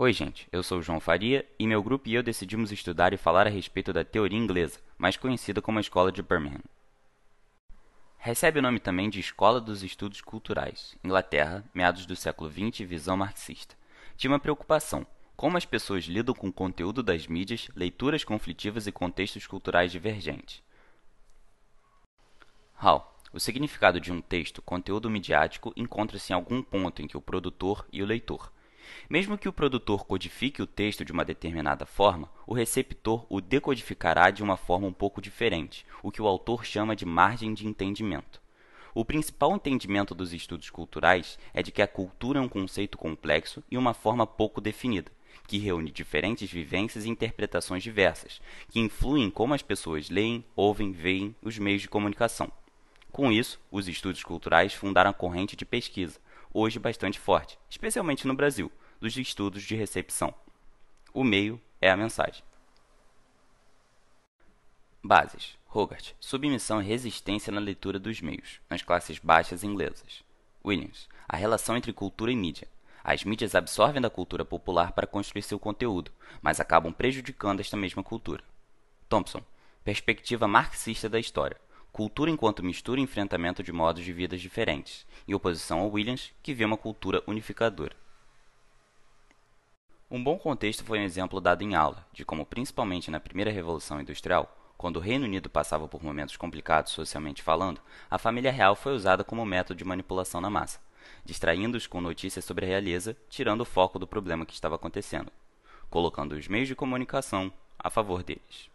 Oi, gente, eu sou o João Faria e meu grupo e eu decidimos estudar e falar a respeito da teoria inglesa, mais conhecida como a Escola de Birmingham. Recebe o nome também de Escola dos Estudos Culturais, Inglaterra, meados do século XX, visão marxista. Tinha uma preocupação: como as pessoas lidam com o conteúdo das mídias, leituras conflitivas e contextos culturais divergentes. Hall. O significado de um texto, conteúdo midiático, encontra-se em algum ponto em que o produtor e o leitor. Mesmo que o produtor codifique o texto de uma determinada forma, o receptor o decodificará de uma forma um pouco diferente, o que o autor chama de margem de entendimento. O principal entendimento dos estudos culturais é de que a cultura é um conceito complexo e uma forma pouco definida, que reúne diferentes vivências e interpretações diversas, que influem em como as pessoas leem, ouvem, veem os meios de comunicação. Com isso, os estudos culturais fundaram a corrente de pesquisa, hoje bastante forte, especialmente no Brasil, dos estudos de recepção. O meio é a mensagem. Bases. Hogarth. Submissão e resistência na leitura dos meios, nas classes baixas inglesas. Williams. A relação entre cultura e mídia. As mídias absorvem da cultura popular para construir seu conteúdo, mas acabam prejudicando esta mesma cultura. Thompson. Perspectiva marxista da história. Cultura enquanto mistura e enfrentamento de modos de vidas diferentes, em oposição ao Williams, que vê uma cultura unificadora. Um bom contexto foi um exemplo dado em aula de como, principalmente na primeira Revolução Industrial, quando o Reino Unido passava por momentos complicados socialmente falando, a família real foi usada como método de manipulação na massa, distraindo-os com notícias sobre a realeza, tirando o foco do problema que estava acontecendo, colocando os meios de comunicação a favor deles.